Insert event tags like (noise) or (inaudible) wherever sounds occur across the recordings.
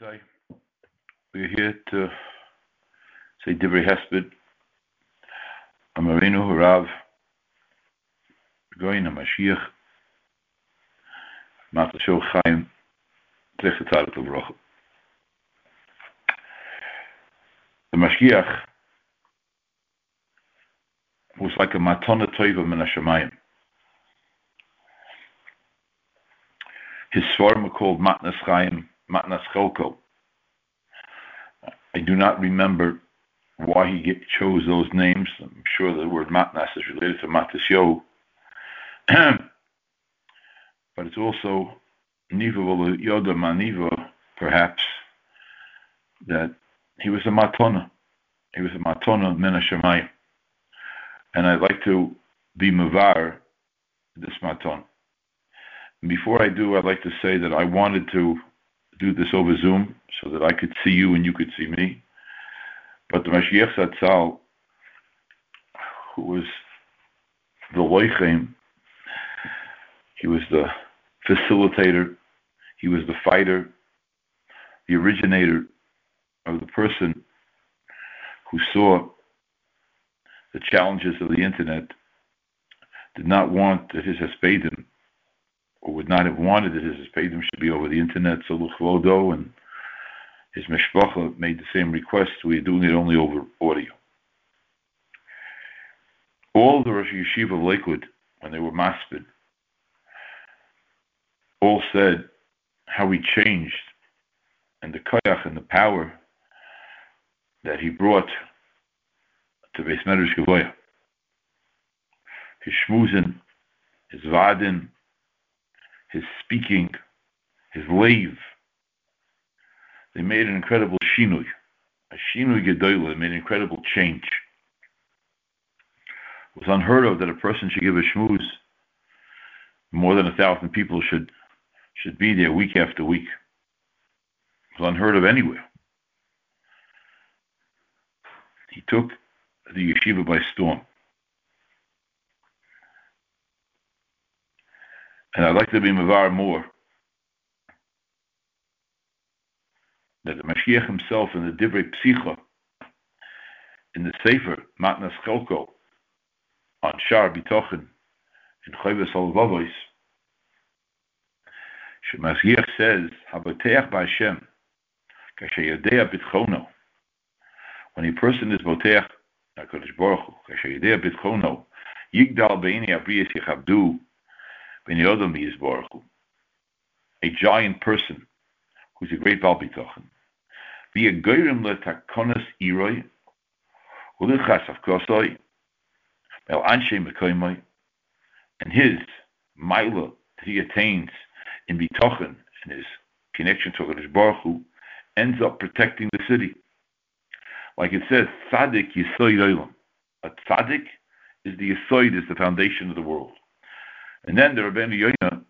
say we're here to say Divrei Hesped, Amarinu Harav, Goyin HaMashgiach, Mata Shol Chaim, Tzech Levrocha. The Mashgiach was like a matana toiva min hashemayim. His are called Matnas Chaim, Matnas Chelko. I do not remember why he get, chose those names. I'm sure the word Matnas is related to Matasyo. (clears throat) but it's also Niva Yoda Maniva, perhaps, that he was a Matona. He was a Matona Min Hashemayim. And I'd like to be Mavar this Maton. Before I do, I'd like to say that I wanted to do this over Zoom so that I could see you and you could see me. But the Mashgiach Zatzal, who was the Loichem, he was the facilitator, he was the fighter, the originator of the person who saw the challenges of the internet, did not want that his Hespedim or would not have wanted that his Hespedim should be over the internet, so Luchvodo and his Meshpacha made the same request. We are doing it only over audio. All the Rosh Yeshiva of Lakewood, when they were maspid, all said how he changed and the koyach and the power that he brought to Beis Medrash Gavoya. His shmuzin, his vadin, his speaking, his lave. They made an incredible shinui, a shinui gedola. Made an incredible change. It was unheard of that a person should give a shmuz. More than a thousand people should should be there week after week. It was unheard of anywhere. He took the yeshiva by storm. And I'd like to be Mavar more. That the Mashgiach himself in the Divrei Psicha, in the Sefer, Matnas Chelko, on Shar Bitochen, in Chayves Alvavois, Shemashiach says, Haboteach Ba'Hashem, Kasher Yodea Bitchono. When a person is Boteach, HaKadosh Baruch Hu, Kasher Yodea Bitchono, Yigdal Beini Abriyas Yichabdu, A giant person who's a great Baal Bitochen. Be a Goyrim le Takonas Iroi, Ulichas Avkosoi, El Anshe Mekoimoi, and his Mila that he attains in Bitochen and his connection to HaKadosh Baruch ends up protecting the city. Like it says, Tzaddik Yisoid Olam. A Tzaddik is the Yisoid, is the foundation of the world. And then the Rabbeinu Yoina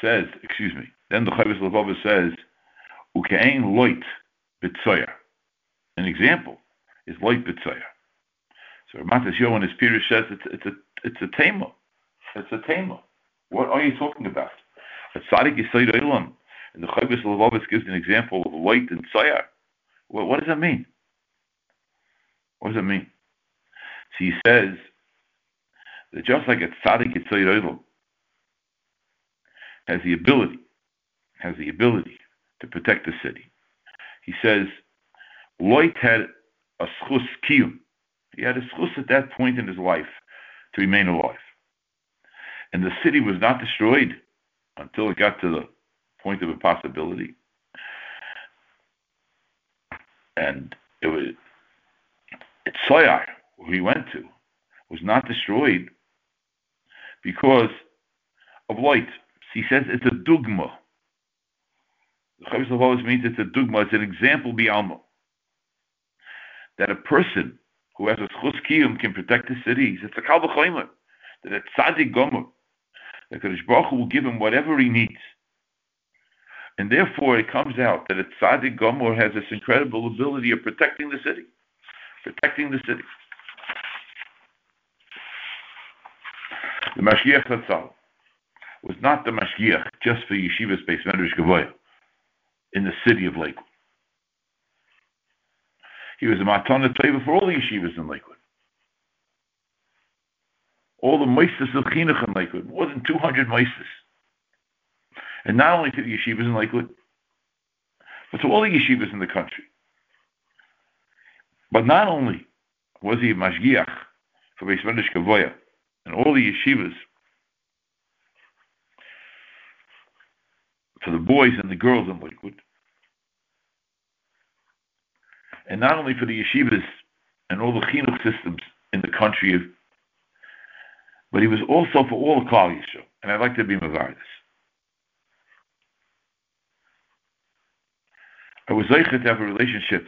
says, excuse me, then the Chavis Levava says, Ukein loit bitzoyer. An example is loit bitzoyer. So Matas Yo in his period says it's, it's a it's a tema. It's a tema. What are you talking about? A tzaddik yisoid olam. And the Chavis Levavus gives an example of light and tzoyer. Well, what does that mean? What does that mean? So he says just like a tzaddik yitzayir has the ability, has the ability to protect the city. He says, Loit had a schus kiyum. He had a schus at that point in his life to remain alive. And the city was not destroyed until it got to the point of impossibility. And it was, Soyar, where he went to, was not destroyed because of light. He says it's a dugma. The Chavis means it's a dugma, it's an example bialma. That a person who has a schus kiyum can protect the cities. It's a kalvachaymer. That a tzaddik gomer. That Kadosh Baruch Hu will give him whatever he needs. And therefore it comes out that a tzaddik gomer has this incredible ability of protecting the city. Protecting the city. The Mashgiach Chatzal was not the Mashgiach just for Yeshiva's Beis Medrash Gavoya. in the city of Lakewood. He was a Matana Teva for all the yeshivas in Lakewood. All the Moises of Chinuch in Lakewood, more than 200 Moises. And not only to the yeshivas in Lakewood, but to all the yeshivas in the country. But not only was he a Mashgiach for Beis Medrash Kavoya and all the yeshivas for the boys and the girls in Lakewood, and not only for the yeshivas and all the chinuch systems in the country, but he was also for all the Klal Yisrael. And I'd like to be Mavar I was zeicher to have a relationship,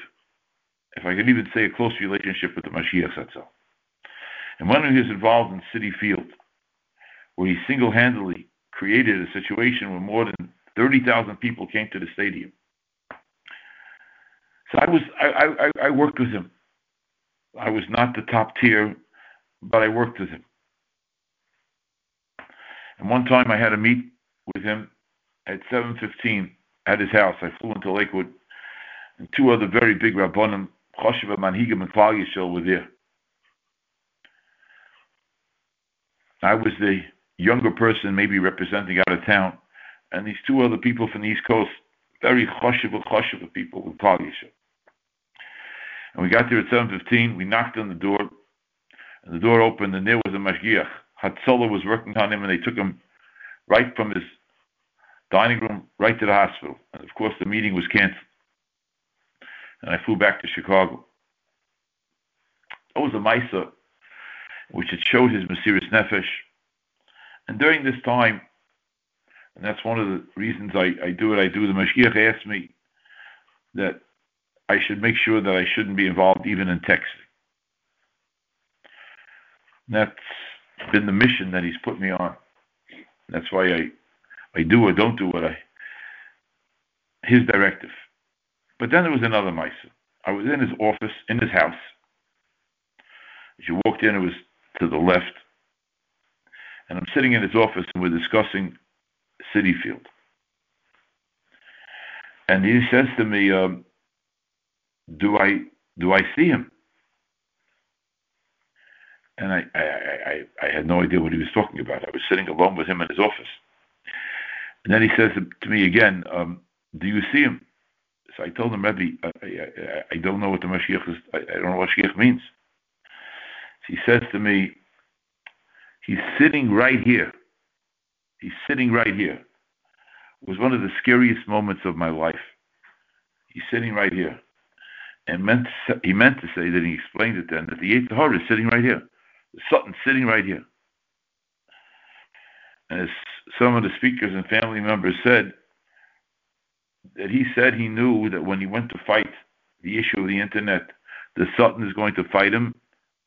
if I can even say a close relationship with the Mashgiach Satzel. And one he was involved in Citi Field, where he single-handedly created a situation where more than 30,000 people came to the stadium. So I was I, I, I worked with him. I was not the top tier, but I worked with him. And one time I had a meet with him at 7:15 at his house. I flew into Lakewood, and two other very big rabbanim, Choshev Manhigim and Yisrael, were there. I was the younger person, maybe representing out of town, and these two other people from the East Coast, very choshev choshev people with Klal. And we got there at 7.15, we knocked on the door, and the door opened, and there was a mashgiach. Hatzolah was working on him, and they took him right from his dining room right to the hospital. And of course, the meeting was canceled. And I flew back to Chicago. That was a Misa, which had showed his Mesiris Nefesh. And during this time, and that's one of the reasons I, I do what I do, the Mashgiach asked me that I should make sure that I shouldn't be involved even in texting. That's been the mission that he's put me on. That's why I, I do or don't do what I, his directive. But then there was another mice. I was in his office, in his house. As you walked in, it was to the left. And I'm sitting in his office and we're discussing Citi Field. And he says to me, um, do I do I see him? And I, I, I, I had no idea what he was talking about. I was sitting alone with him in his office. And then he says to me again, um, do you see him? So I told him, Rebbe, I, I, I don't know what the Mashiach is, I, I don't know what Mashiach means. He says to me, he's sitting right here. He's sitting right here. It was one of the scariest moments of my life. He's sitting right here and meant to, he meant to say that he explained it then that the eighth Hara is sitting right here, the Satan sitting right here. And as some of the speakers and family members said, that he said he knew that when he went to fight the issue of the internet, the Satan is going to fight him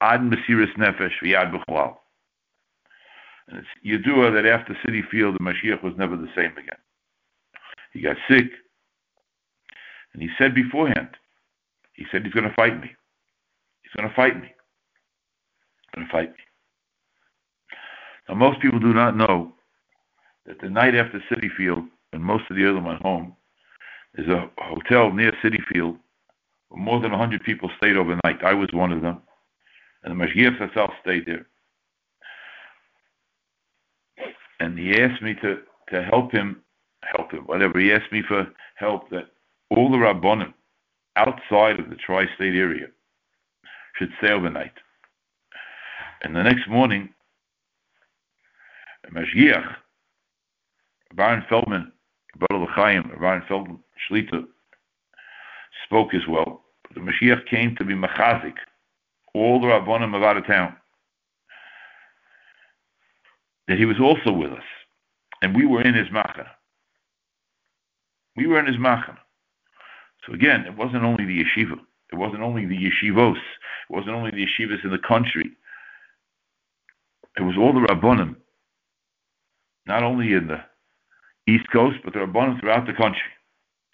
ad mesiris nefesh v'yad b'chalal. And it's Yadua that after Citi Field, the Mashgiach was never the same again. He got sick, and he said beforehand, he said he's going to fight me. He's going to fight me. He's going to fight me. Now, most people do not know that the night after Citi Field, and most of the other went home, there's a hotel near Citi Field where more than 100 people stayed overnight. I was one of them. And the Mashgiach herself stayed there. And he asked me to, to help him, help him, whatever. He asked me for help that all the Rabbonim outside of the tri-state area should stay overnight. And the next morning, Mashgiach, Baron Feldman, Baruch L'chaim, Baron Feldman Shlita, spoke as well. The Mashgiach came to be Machazik, all the Rabbonim of out of town. That he was also with us. And we were in his Machana. We were in his Machana. So again, it wasn't only the yeshiva. It wasn't only the yeshivos. It wasn't only the yeshivas in the country. It was all the rabbonim, not only in the East Coast, but the rabbonim throughout the country.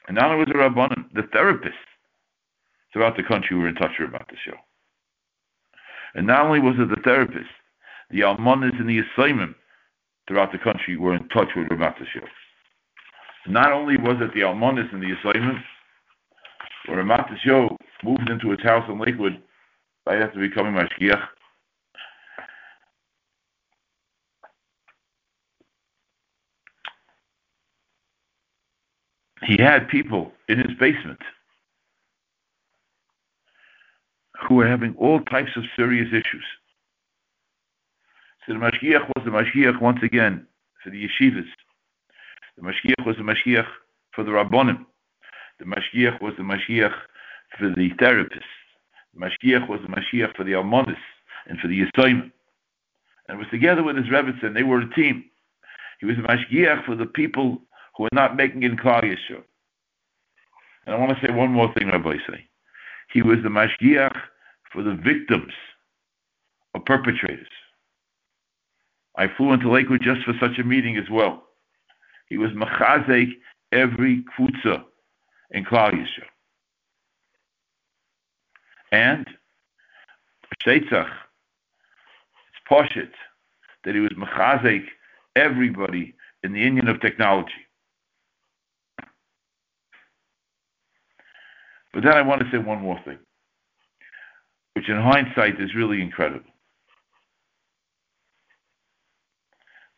And not only was the rabbonim, the therapists throughout the country were in touch with about the show. And not only was it the therapists, the almanas and the assignment throughout the country were in touch with Ramat show. Not only was it the Almonis and the assignment, where Ramatis Yo moved into his house in Lakewood right after becoming Mashgiach, he had people in his basement who were having all types of serious issues. So the Mashgiach was the Mashgiach once again for the yeshivas. The Mashgiach was the Mashgiach for the Rabbonim. The Mashgiach was the Mashgiach for the therapists. The Mashgiach was the Mashgiach for the Almonis and for the Yisoim. And was together with his Rebbetzin. They were a team. He was the Mashgiach for the people who were not making in Klal Yeshua. And I want to say one more thing, Rabbi say. He was the Mashgiach for the victims of perpetrators. I flew into Lakewood just for such a meeting as well. He was machazek every kfutza in Klal Yisrael. And Sheitzach, it's poshit that he was machazek everybody in the union of technology. But then I want to say one more thing, which in hindsight is really incredible.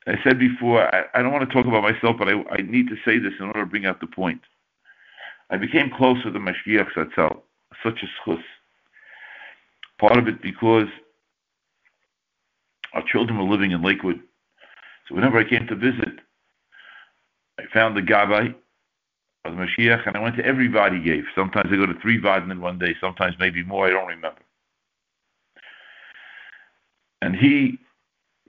I said before, I, I, don't want to talk about myself, but I, I, need to say this in order to bring out the point. I became close with the Mashgiach Zatzal, such a schus. Part of it because our children were living in Lakewood. So whenever I came to visit, I found the Gabbai of the Mashgiach, and I went to every Vad he gave. Sometimes I go to three Vad in one day, sometimes maybe more, I don't remember. And he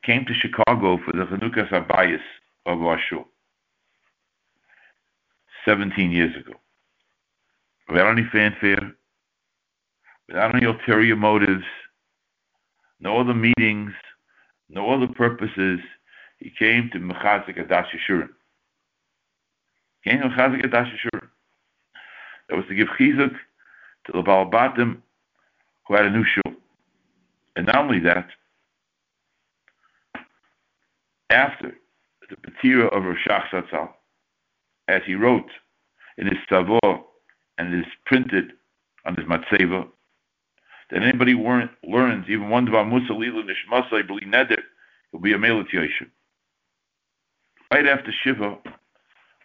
came to Chicago for the Chanukas Abayis of our shul 17 years ago. Without any fanfare, without any ulterior motives, no other meetings, no other purposes, he came to Mechazik Adash. That was to give chizuk to the Balabatim who had a new shul. And not only that, after the Petira of Roshach Zatzal, as he wrote in his Savo, and it is printed on his Matseva, that anybody learns even one Dvar Musa Lilu Nishmasai Bli Neder, will be a Melat Yoshem. Right after Shiva,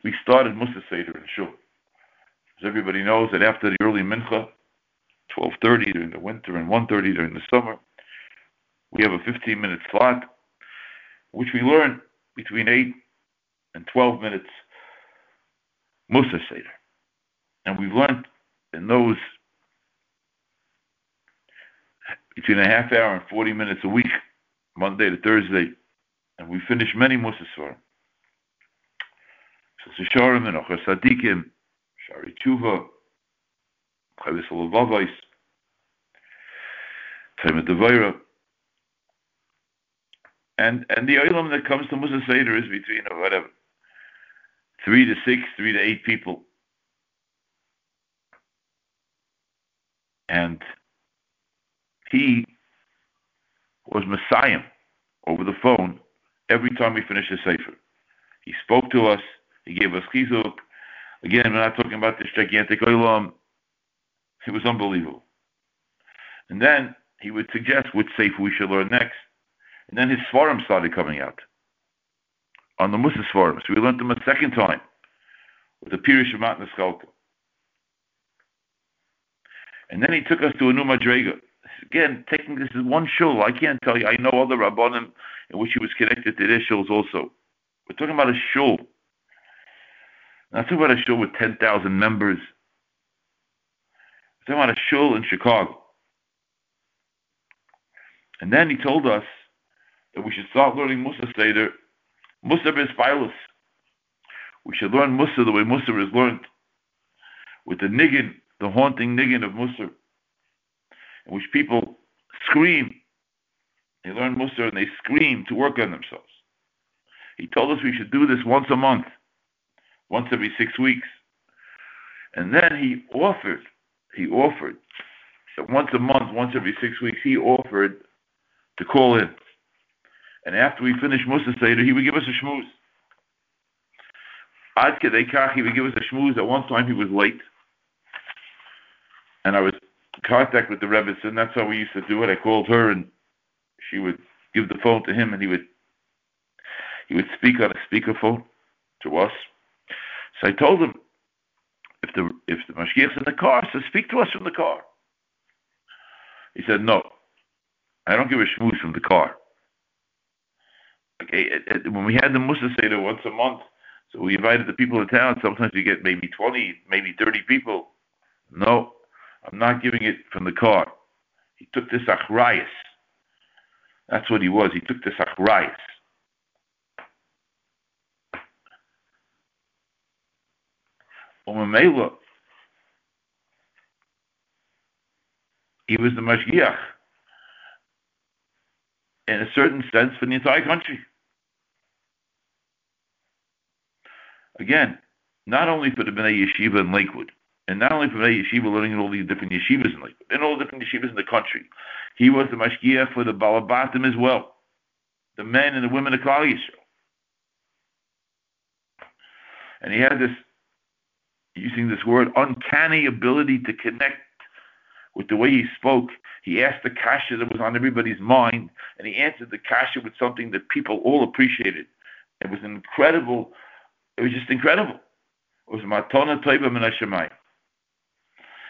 we started Musa Seder in Shul. As everybody knows that after the early Mincha, 12.30 during the winter and 1.30 during the summer, we have a 15-minute slot which we learn between 8 and 12 minutes Musa Seder. And we've learned in those between a half hour and 40 minutes a week, Monday to Thursday, and we finish many Musa. Sisharim and Ochar Sadikim, Shari Tshuva, Chavis Olavavais, Tomer Devorah, and and the oilam that comes to Musa Seder is between or whatever three to six, three to eight people. And he was Messiah over the phone every time we finished the Sefer. He spoke to us, he gave us chizuk. Again, we're not talking about this gigantic oilam. It was unbelievable. And then he would suggest which Sefer we should learn next. And then his Svarim started coming out on the Musa Svarim. So we learned them a second time with the Pirish Shamat Niskalka. And then he took us to a new Madrega. Again, taking this as one shul. I can't tell you. I know other Rabbanim in which he was connected to their shuls also. We're talking about a shul. Talking about a shul with 10,000 members. Talking about a shul in Chicago. And then he told us that we should start learning Musa Seder, Musa Bespilus. We should learn Musa the way Musa is learned, with the niggin, the haunting niggin of Musa, in which people scream. They learn Musa and they scream to work on themselves. He told us we should do this once a month, once every six weeks. And then he offered, he offered, once a month, once every six weeks, he offered to call in. And after we finished Musa Seder, he would give us a shmooze. Ad Kedekach, he would give us a schmooze. At one time, he was late. And I was in contact with the Rebbe, and that's how we used to do it. I called her, and she would give the phone to him, and he would he would speak on a speakerphone to us. So I told him, if the if the Mashgiach's in the car, so speak to us from the car. He said, no, I don't give a schmooze from the car. Okay, it, it, when we had the Musa Seder once a month, so we invited the people in town. Sometimes we get maybe 20, maybe 30 people. No, I'm not giving it from the car. He took this achrayas. That's what he was. He took this achrayas. Umamela, he was the mashgiach in a certain sense for the entire country. Again, not only for the Bnei Yeshiva in Lakewood, and not only for Bnei Yeshiva learning in all these different yeshivas in Lakewood, in all the different yeshivas in the country, he was the mashgiach for the Balabatim as well, the men and the women of Klal Yisrael. And he had this, using this word, uncanny ability to connect with the way he spoke. He asked the kasha that was on everybody's mind, and he answered the kasha with something that people all appreciated. It was incredible it was just incredible. It was Matona Toiba Min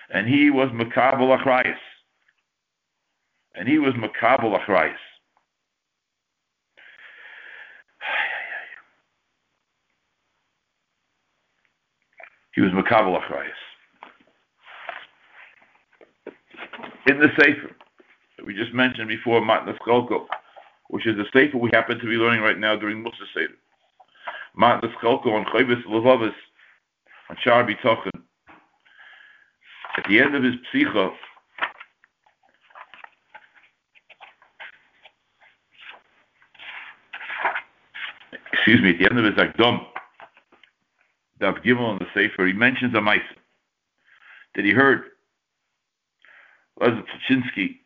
And he was Makabal Achrayas. And he was Makabal Achrayas. He was Makabal Achrayas. In the Sefer, that we just mentioned before, Matnas Kolko, which is the Sefer we happen to be learning right now during Musa Seder. Matnas Chalko on Chayvis Levavis on Shar Bitochen. At the end of his psicha, excuse me, at the end of his Akdom, Dav Gimel on the Sefer, he mentions a mice that he heard Pachinsky,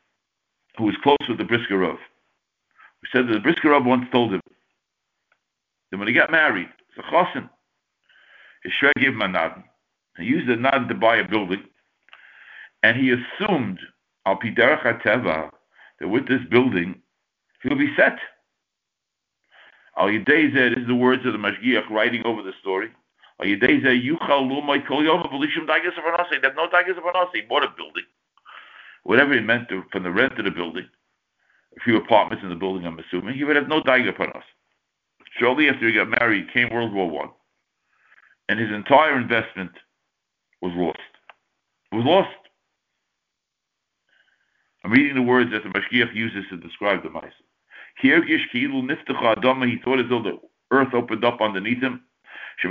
who was close with the Briskerov, who said that the Briskerov once told him then when he got married, the chosin, his shred gave him a nod. He used the nod to buy a building, and he assumed al piderach that with this building he'll be set. Al this is the words of the Mashgiach writing over the story. There's no dagas avanasi. He bought a building. Whatever he meant to, from the rent of the building, a few apartments in the building, I'm assuming, he would have no dagas avanasi. Shortly after he got married, came World War One, and his entire investment was lost. It was lost. I'm reading the words that the Mashgiach uses to describe the mice. He thought as though the earth opened up underneath him. He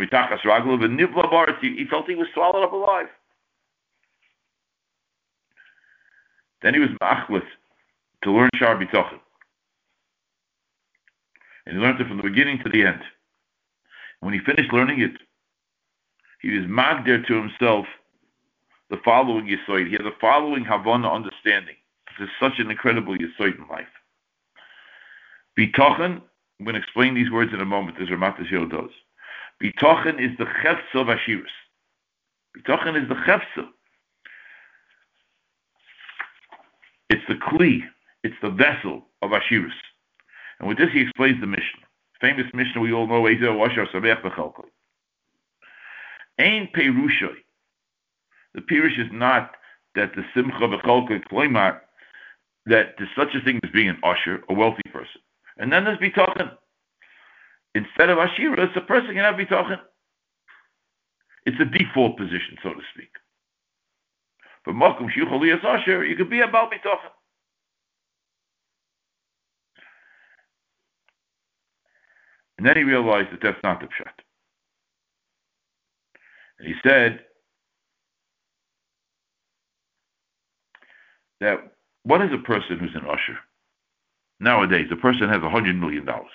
felt he was swallowed up alive. Then he was machlis to learn Shar B'tochet and he learned it from the beginning to the end. When he finished learning it, he was magdir to himself the following yisoid. He had the following Havana understanding. This is such an incredible yisoid in life. Bitochen, I'm going to explain these words in a moment, as Ramat Yisrael does. Bitochen is the chefsa of Ashiris. Bitochen is the chefsa. It's the kli, it's the vessel of Ashiris. And with this, he explains the mission. Famous mission we all know, Ezer Washar Sabech Bechalkoi. Ein Perushoi. The Pirush is not that the Simcha Bechalkoi Kloimar, that there's such a thing as being an usher, a wealthy person. And then there's Bitochen. Instead of Ashira, it's a person can have Bitochen. It's a default position, so to speak. But Malkum Shuchali as Asher, you could be about Bitochen. And then he realized that that's not the pshat. And he said that what is a person who's an usher? Nowadays, a person has a hundred million dollars.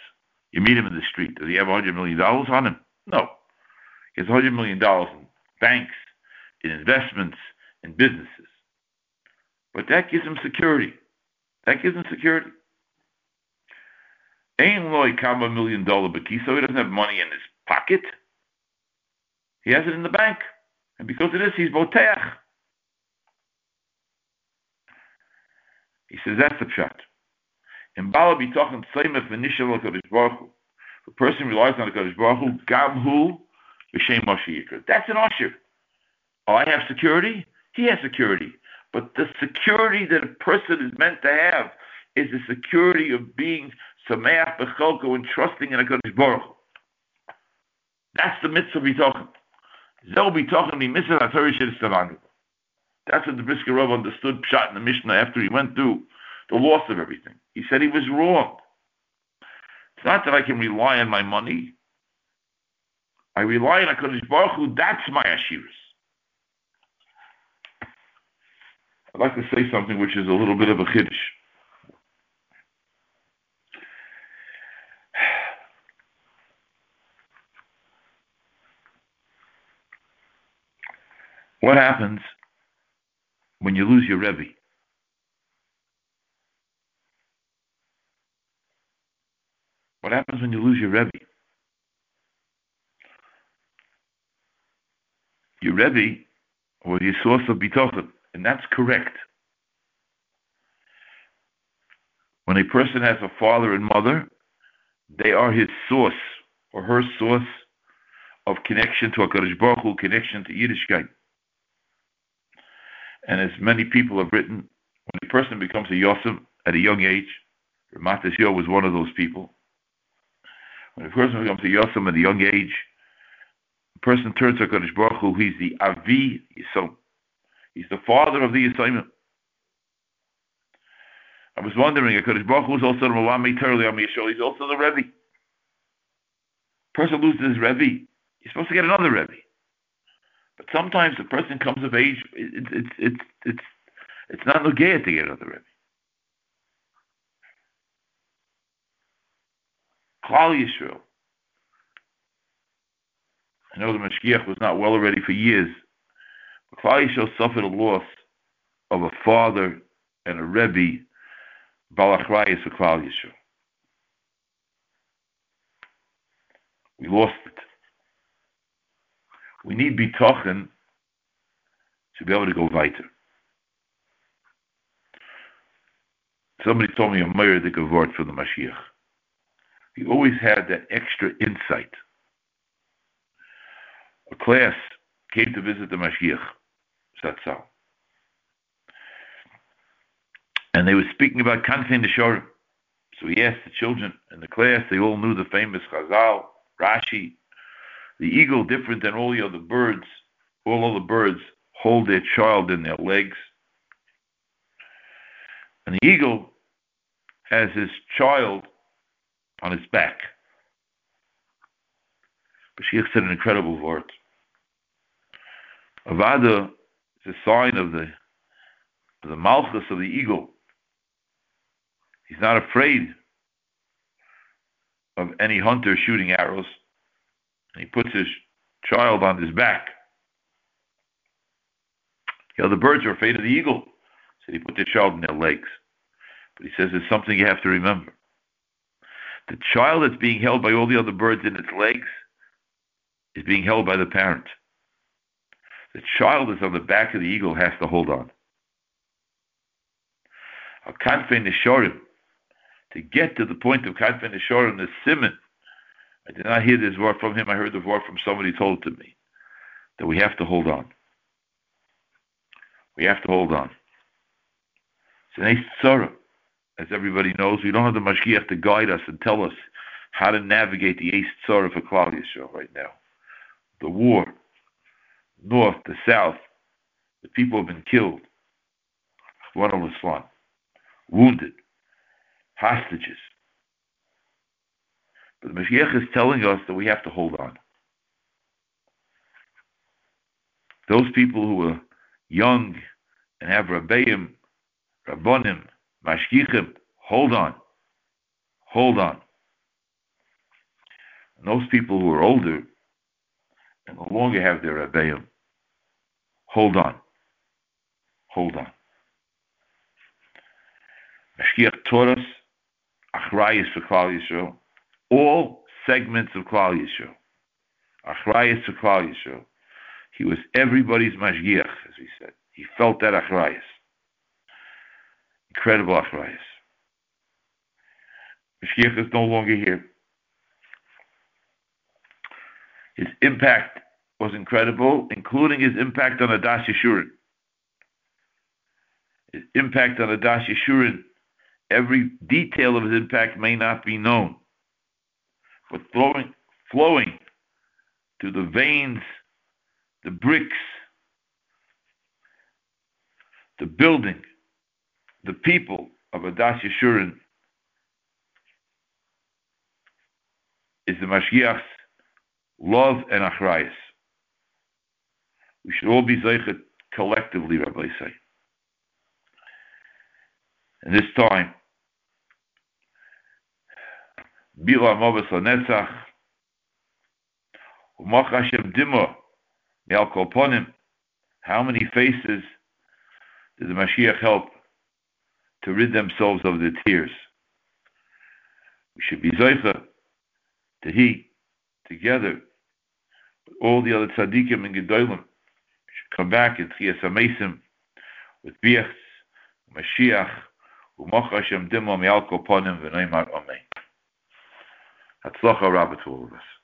You meet him in the street. Does he have a hundred million dollars on him? No. He has a hundred million dollars in banks, in investments, in businesses. But that gives him security. That gives him security. Ain't loy kama million dollar so he doesn't have money in his pocket. He has it in the bank. And because of this, he's boteach. He says that's the pshat. In Bala Bitochen Tzeimach V'Nishal HaKadosh Baruch Hu. The person relies on the Kadosh Baruch Hu, Gam Hu, V'Shem Moshe. That's an usher. Oh, I have security? He has security. But the security that a person is meant to have is the security of being Sameach B'Chelko and trusting in a Kadosh Baruch Hu. That's the mitzvah Bitochen. Zel Bitochen Mitzvah HaTorah Shir That's what the Brisker Rav understood Pshat in the Mishnah after he went through the loss of everything. He said he was wrong. It's not that I can rely on my money. I rely on HaKadosh Baruch Hu. That's my Ashiras. I'd like to say something which is a little bit of a chiddush. What happens when you lose your Rebbe? What happens when you lose your Rebbe? Your Rebbe or your source of bitachon, and that's correct. When a person has a father and mother, they are his source or her source of connection to HaKadosh Baruch Hu, connection to Yiddishkeit. And as many people have written, when a person becomes a Yosem at a young age, Ramat was one of those people, when a person becomes a Yosem at a young age, the person turns to HaKadosh Baruch Hu, he's the Avi Yisrael. He's the father of the Yisrael. I was wondering, HaKadosh Baruch Hu is also the Mawami Turli Am Yisrael. He's also the Rebbe. Person loses his Rebbe. He's supposed to get another Rebbe. But sometimes the person comes of age, it's it's it's it's it's not Nugea to get another Rebbe. Klal Yisrael. I know the Mashgiach was not well already for years. But Klal Yisrael suffered a loss of a father and a Rebbe, Balachrayas for Klal Yisrael. We lost it. We need bitochen to be able to go weiter. Somebody told me a mayor the word for the Mashgiach. He always had that extra insight. A class came to visit the Mashgiach, Satzal. And they were speaking about Kanfin Neshorim. So he asked the children in the class, they all knew the famous Chazal, Rashi. The eagle, different than all the other birds, all other birds hold their child in their legs. And the eagle has his child on his back. Mashgiach said an incredible word. Avada is a sign of the of the malchus of the eagle. He's not afraid of any hunter shooting arrows. And he puts his child on his back. The other birds are afraid of the eagle. So he put the child in their legs. But he says there's something you have to remember. The child that's being held by all the other birds in its legs is being held by the parent. The child that's on the back of the eagle has to hold on. A kanfei neshorim, to get to the point of kanfei neshorim, the simon. I did not hear this word from him. I heard the word from somebody told it to me that we have to hold on. We have to hold on. It's an ace as everybody knows, we don't have the Mashgiach to guide us and tell us how to navigate the Ace Tzara for Klal Yisrael right now. The war, north, the south, the people have been killed. One of Islam, wounded, hostages. But the Mashgiach is telling us that we have to hold on. Those people who are young and have Rabbeim, Rabbonim, Mashgichim, hold on. Hold on. And those people who are older and no longer have their Rebbeim, hold on. Hold on. Mashgiach taught us Achrayas for Klal Yisrael, all segments of Klal Yisrael. Achrayas for Klal Yisrael. He was everybody's mashgiach, as we said. He felt that achrayas. Incredible achrayas. Mashgiach is no longer here. His impact was incredible, including his impact on Adas Yeshurun. His impact on Adas Yeshurun, every detail of his impact may not be known, but flowing, flowing to the veins, the bricks, the building, the people of Adas Yeshurun is the Mashgiach's love and achrayas. We should all be zeichet collectively, Rabbi say. And this time, Bila Mobas Lanetzach, Umach Hashem Dimo, Me'al Kolponim, how many faces did the Mashgiach help to rid themselves of their tears? We should be Zeicha to he, together, with all the other tzaddikim and gedolim, should come back in Tchias HaMesim with Biachs, Mashiach, Umach Hashem Dimo Me'al Kolponim, V'noimar Amen. Hatzlacha Rabba to all of us.